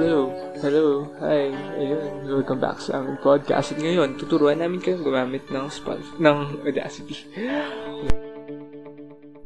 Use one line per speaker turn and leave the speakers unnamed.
hello, hello, hi, ayun, welcome back sa aming podcast. At ngayon, tuturuan namin kayong gumamit ng, Spon- ng Audacity.